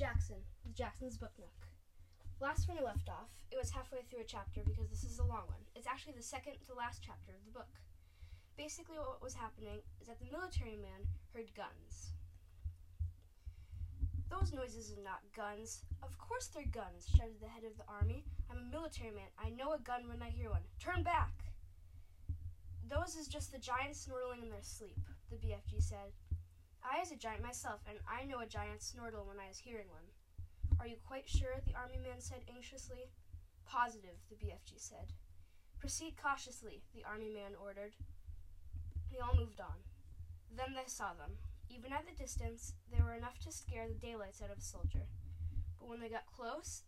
Jackson with Jackson's Book Nook. Last when I left off, it was halfway through a chapter because this is a long one. It's actually the second to last chapter of the book. Basically, what was happening is that the military man heard guns. Those noises are not guns. Of course they're guns, shouted the head of the army. I'm a military man. I know a gun when I hear one. Turn back! Those is just the giants snortling in their sleep, the BFG said. I is a giant myself, and I know a giant snortle when I is hearing one. Are you quite sure? the army man said anxiously. Positive, the BFG said. Proceed cautiously, the army man ordered. They all moved on. Then they saw them. Even at the distance, they were enough to scare the daylights out of a soldier. But when they got close,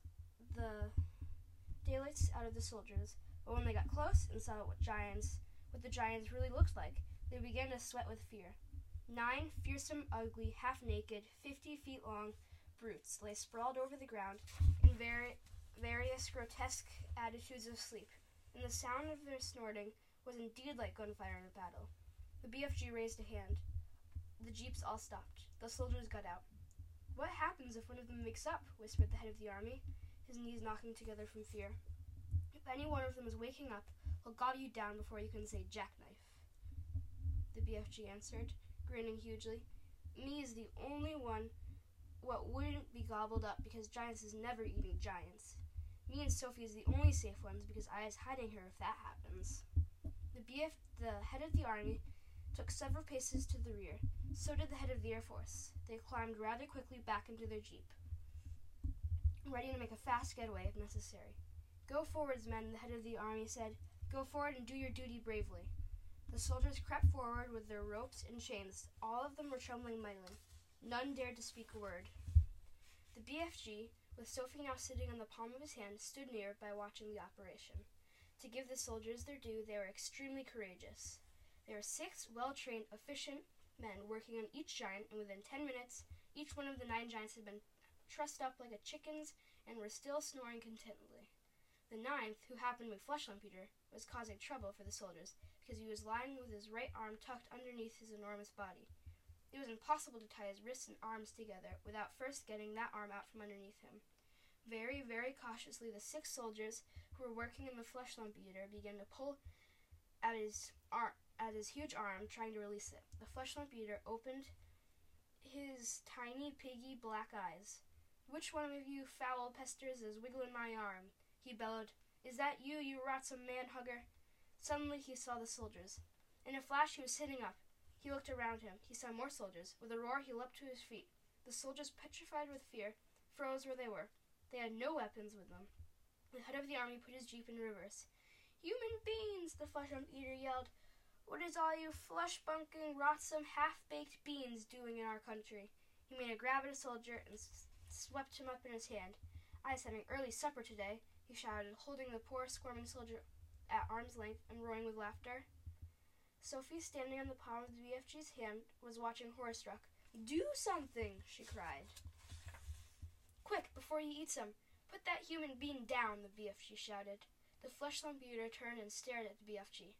the daylights out of the soldiers. But when they got close and saw what giants, what the giants really looked like, they began to sweat with fear. Nine fearsome, ugly, half naked, fifty feet long brutes lay sprawled over the ground in vari- various grotesque attitudes of sleep, and the sound of their snorting was indeed like gunfire in a battle. The BFG raised a hand. The jeeps all stopped. The soldiers got out. What happens if one of them wakes up? whispered the head of the army, his knees knocking together from fear. If any one of them is waking up, he'll gobble you down before you can say jackknife. The BFG answered, grinning hugely. Me is the only one what wouldn't be gobbled up because giants is never eating giants. Me and Sophie is the only safe ones because I is hiding her if that happens. The BF the head of the army took several paces to the rear. So did the head of the Air Force. They climbed rather quickly back into their jeep, ready to make a fast getaway if necessary. Go forwards, men, the head of the army said. Go forward and do your duty bravely. The soldiers crept forward with their ropes and chains. All of them were trembling mightily. None dared to speak a word. The BFG, with Sophie now sitting on the palm of his hand, stood near by watching the operation. To give the soldiers their due, they were extremely courageous. There were six well trained, efficient men working on each giant, and within ten minutes, each one of the nine giants had been trussed up like a chicken's and were still snoring contentedly. The ninth, who happened to be Fleshlumpeater, was causing trouble for the soldiers because he was lying with his right arm tucked underneath his enormous body. It was impossible to tie his wrists and arms together without first getting that arm out from underneath him. Very, very cautiously, the six soldiers who were working in the Fleshlumpeater began to pull at his arm, at his huge arm, trying to release it. The Fleshlumpeater opened his tiny, piggy black eyes. Which one of you foul pesters is wiggling my arm? He bellowed. Is that you, you rotsome man hugger? Suddenly he saw the soldiers. In a flash he was sitting up. He looked around him. He saw more soldiers. With a roar, he leaped to his feet. The soldiers, petrified with fear, froze where they were. They had no weapons with them. The head of the army put his jeep in reverse. Human beings! the flesh eater yelled. What is all you flesh bunking, rotsome, half baked beans doing in our country? He made a grab at a soldier and swept him up in his hand. I was having early supper today, he shouted, holding the poor squirming soldier at arm's length and roaring with laughter. Sophie, standing on the palm of the BFG's hand, was watching horror struck. Do something, she cried. Quick, before he eats some! Put that human being down, the BFG shouted. The Fleshlumpeater turned and stared at the BFG.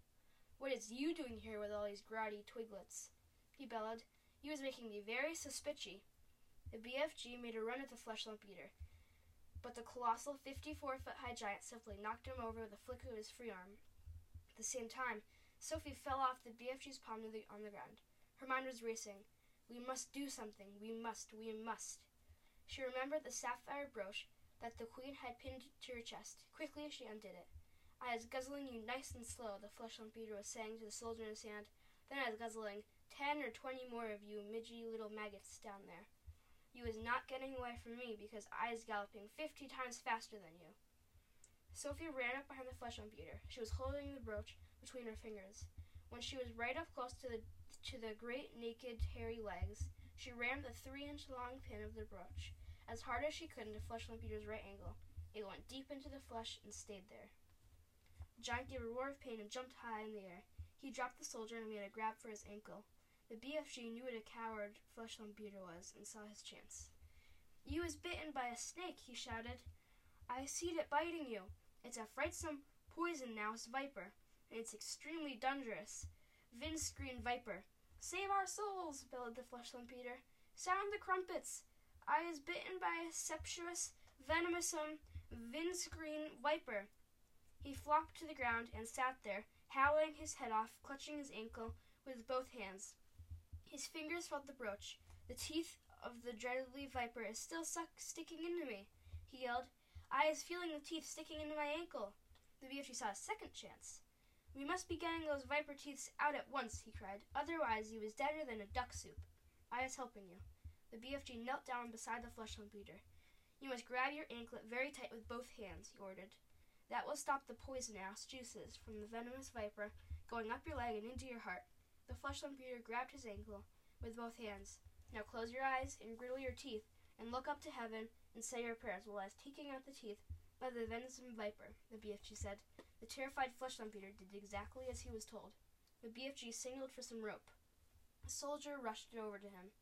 What is you doing here with all these grotty twiglets? He bellowed. You was making me very suspicious. The BFG made a run at the Fleshlumpeater, but the colossal 54 foot high giant simply knocked him over with a flick of his free arm. At the same time, Sophie fell off the BFG's palm the, on the ground. Her mind was racing. We must do something. We must. We must. She remembered the sapphire brooch that the queen had pinned to her chest. Quickly she undid it. I was guzzling you nice and slow, the Fleshlumpeater was saying to the soldier in his hand. Then I was guzzling ten or twenty more of you midgy little maggots down there. You is not getting away from me because I is galloping fifty times faster than you. Sophie ran up behind the Fleshlumpeater. She was holding the brooch between her fingers. When she was right up close to the to the great naked hairy legs, she rammed the three inch long pin of the brooch as hard as she could into Fleshlumpeater's right ankle. It went deep into the flesh and stayed there. The giant gave a roar of pain and jumped high in the air. He dropped the soldier and made a grab for his ankle. The BFG knew what a coward Fleshlumpeater was and saw his chance. You was bitten by a snake, he shouted. I seed it biting you. It's a frightsome poison nouse viper, and it's extremely dangerous. Vindscreen viper. Save our souls, bellowed the Fleshlumpeater. Sound the crumpets. I was bitten by a septuous, venomous, vinscreen viper. He flopped to the ground and sat there, howling his head off, clutching his ankle with both hands. His fingers felt the brooch. The teeth of the dreadly viper is still suck sticking into me, he yelled. I is feeling the teeth sticking into my ankle. The BFG saw a second chance. We must be getting those viper teeth out at once, he cried. Otherwise, you is deader than a duck soup. I is helping you. The BFG knelt down beside the flesh beater. You must grab your anklet very tight with both hands, he ordered. That will stop the poisonous juices from the venomous viper going up your leg and into your heart. The flesh beater grabbed his ankle with both hands. Now close your eyes and griddle your teeth and look up to heaven and say your prayers while I was taking out the teeth by the venison viper, the BFG said. The terrified flesh beater did exactly as he was told. The BFG signaled for some rope. A soldier rushed it over to him.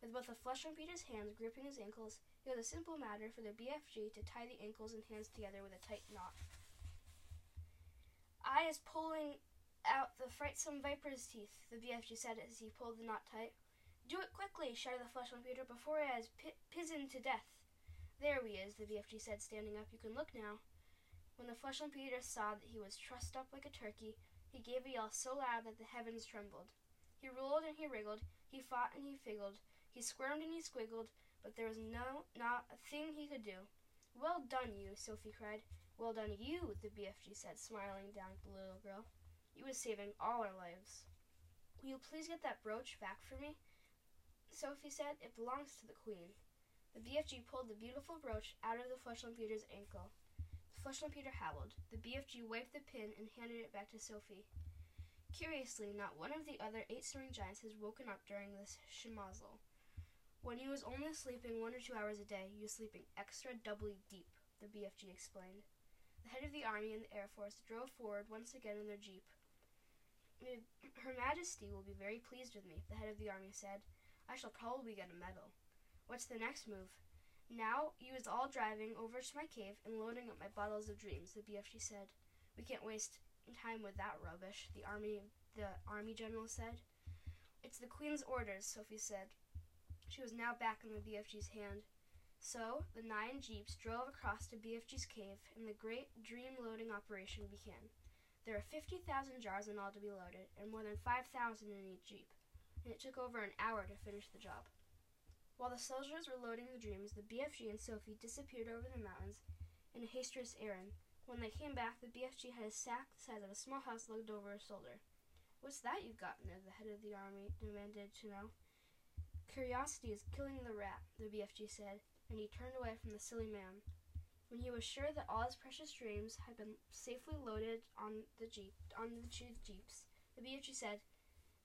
With both the flesh beater's hands gripping his ankles, it was a simple matter for the BFG to tie the ankles and hands together with a tight knot. I is pulling out the frightsome viper's teeth, the BFG said as he pulled the knot tight. Do it quickly, shouted the flesh beater, before I has pi- pizened to death. There we is, the BFG said, standing up. You can look now. When the flesh Peter saw that he was trussed up like a turkey, he gave a yell so loud that the heavens trembled. He rolled and he wriggled, he fought and he figgled, he squirmed and he squiggled, but there was no not a thing he could do. Well done, you, Sophie cried. Well done, you, the BFG said, smiling down at the little girl. You was saving all our lives. Will you please get that brooch back for me? Sophie said, It belongs to the Queen. The BFG pulled the beautiful brooch out of the flesh Peter's ankle. The Flesh Peter howled. The BFG wiped the pin and handed it back to Sophie. Curiously, not one of the other eight snoring giants has woken up during this schmozzle. When he was only sleeping one or two hours a day, he was sleeping extra doubly deep, the BFG explained. The head of the Army and the Air Force drove forward once again in their jeep. Her Majesty will be very pleased with me, the head of the Army said. I shall probably get a medal. What's the next move? Now you is all driving over to my cave and loading up my bottles of dreams, the BFG said. We can't waste time with that rubbish, the army the army general said. It's the Queen's orders, Sophie said. She was now back in the BFG's hand. So the nine jeeps drove across to BFG's cave, and the great dream loading operation began. There were fifty thousand jars in all to be loaded, and more than five thousand in each jeep, and it took over an hour to finish the job. While the soldiers were loading the dreams, the BFG and Sophie disappeared over the mountains in a hasteless errand. When they came back, the BFG had a sack the size of a small house lugged over a shoulder. What's that you've got, Ned? The head of the army demanded to know. Curiosity is killing the rat, the BFG said, and he turned away from the silly man. When he was sure that all his precious dreams had been safely loaded on the jeep, on the two jeeps, the BFG said,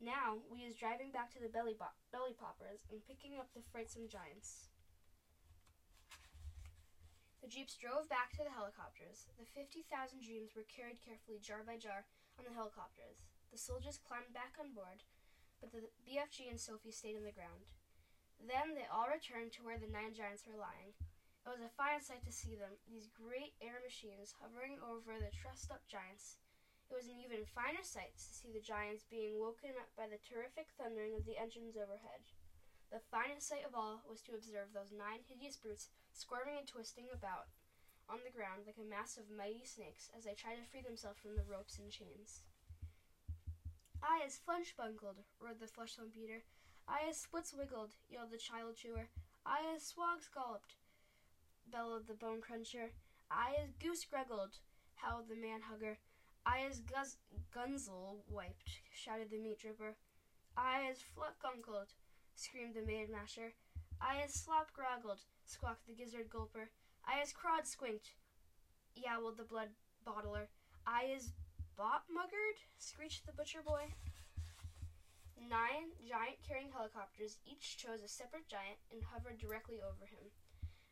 now we is driving back to the belly, bo- belly poppers and picking up the frightsome giants. The jeeps drove back to the helicopters. The 50,000 dreams were carried carefully, jar by jar, on the helicopters. The soldiers climbed back on board, but the BFG and Sophie stayed on the ground. Then they all returned to where the nine giants were lying. It was a fine sight to see them, these great air machines hovering over the trussed up giants. It was an even finer sight to see the giants being woken up by the terrific thundering of the engines overhead. The finest sight of all was to observe those nine hideous brutes squirming and twisting about on the ground like a mass of mighty snakes as they tried to free themselves from the ropes and chains. I is flesh bungled, roared the flesh Peter. I is splits wiggled, yelled the child chewer. I is swog scalloped, bellowed the bone cruncher. I is goose gruggled, howled the man hugger. I is guz- gunzel wiped, shouted the meat dripper. I is fluck gunkled, screamed the maid masher. I is slop groggled, squawked the gizzard gulper. I is crod squinked, yowled the blood bottler. I is bop muggered, screeched the butcher boy. Nine giant carrying helicopters each chose a separate giant and hovered directly over him.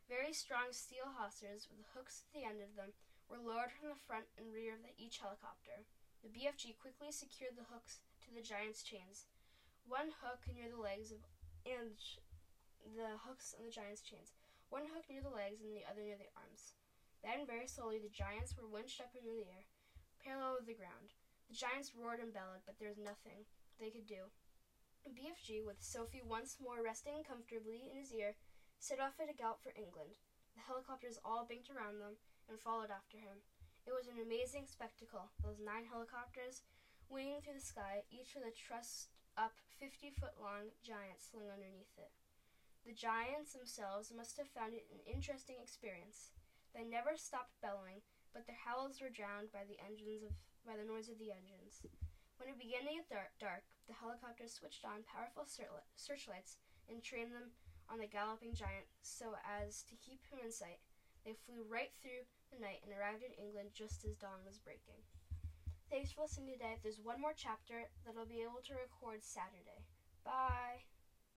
Very strong steel hawsers with hooks at the end of them were lowered from the front and rear of the, each helicopter. The BFG quickly secured the hooks to the giant's chains. One hook near the legs of, and the hooks on the giant's chains. One hook near the legs and the other near the arms. Then, very slowly, the giants were winched up into the air, parallel with the ground. The giants roared and bellowed, but there was nothing they could do. BFG, with Sophie once more resting comfortably in his ear, set off at a gallop for England. The helicopters all banked around them and followed after him. It was an amazing spectacle, those nine helicopters winging through the sky, each with a trussed up 50 foot long giant slung underneath it. The giants themselves must have found it an interesting experience. They never stopped bellowing, but their howls were drowned by the engines of by the noise of the engines. When it began to get dark, dark the helicopters switched on powerful searchlights and trained them on the galloping giant so as to keep him in sight. They flew right through the night and arrived in England just as dawn was breaking. Thanks for listening today. There's one more chapter that I'll be able to record Saturday. Bye.